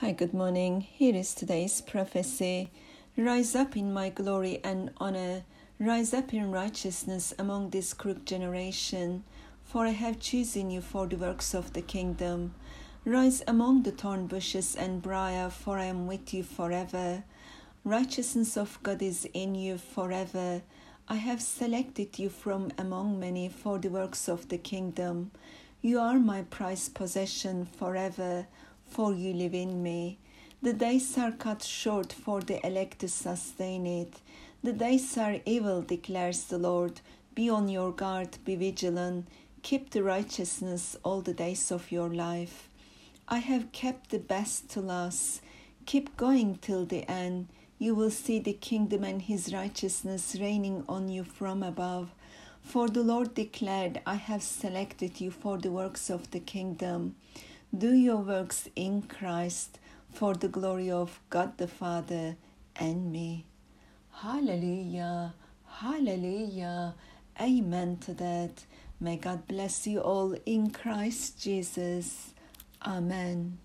Hi, good morning. Here is today's prophecy. Rise up in my glory and honor. Rise up in righteousness among this crooked generation. For I have chosen you for the works of the kingdom. Rise among the thorn bushes and briar, for I am with you forever. Righteousness of God is in you forever. I have selected you from among many for the works of the kingdom. You are my prized possession forever for you live in me. The days are cut short for the elect to sustain it. The days are evil, declares the Lord. Be on your guard, be vigilant, keep the righteousness all the days of your life. I have kept the best to last. Keep going till the end. You will see the kingdom and his righteousness reigning on you from above. For the Lord declared, I have selected you for the works of the kingdom. Do your works in Christ for the glory of God the Father and me. Hallelujah, hallelujah, amen to that. May God bless you all in Christ Jesus. Amen.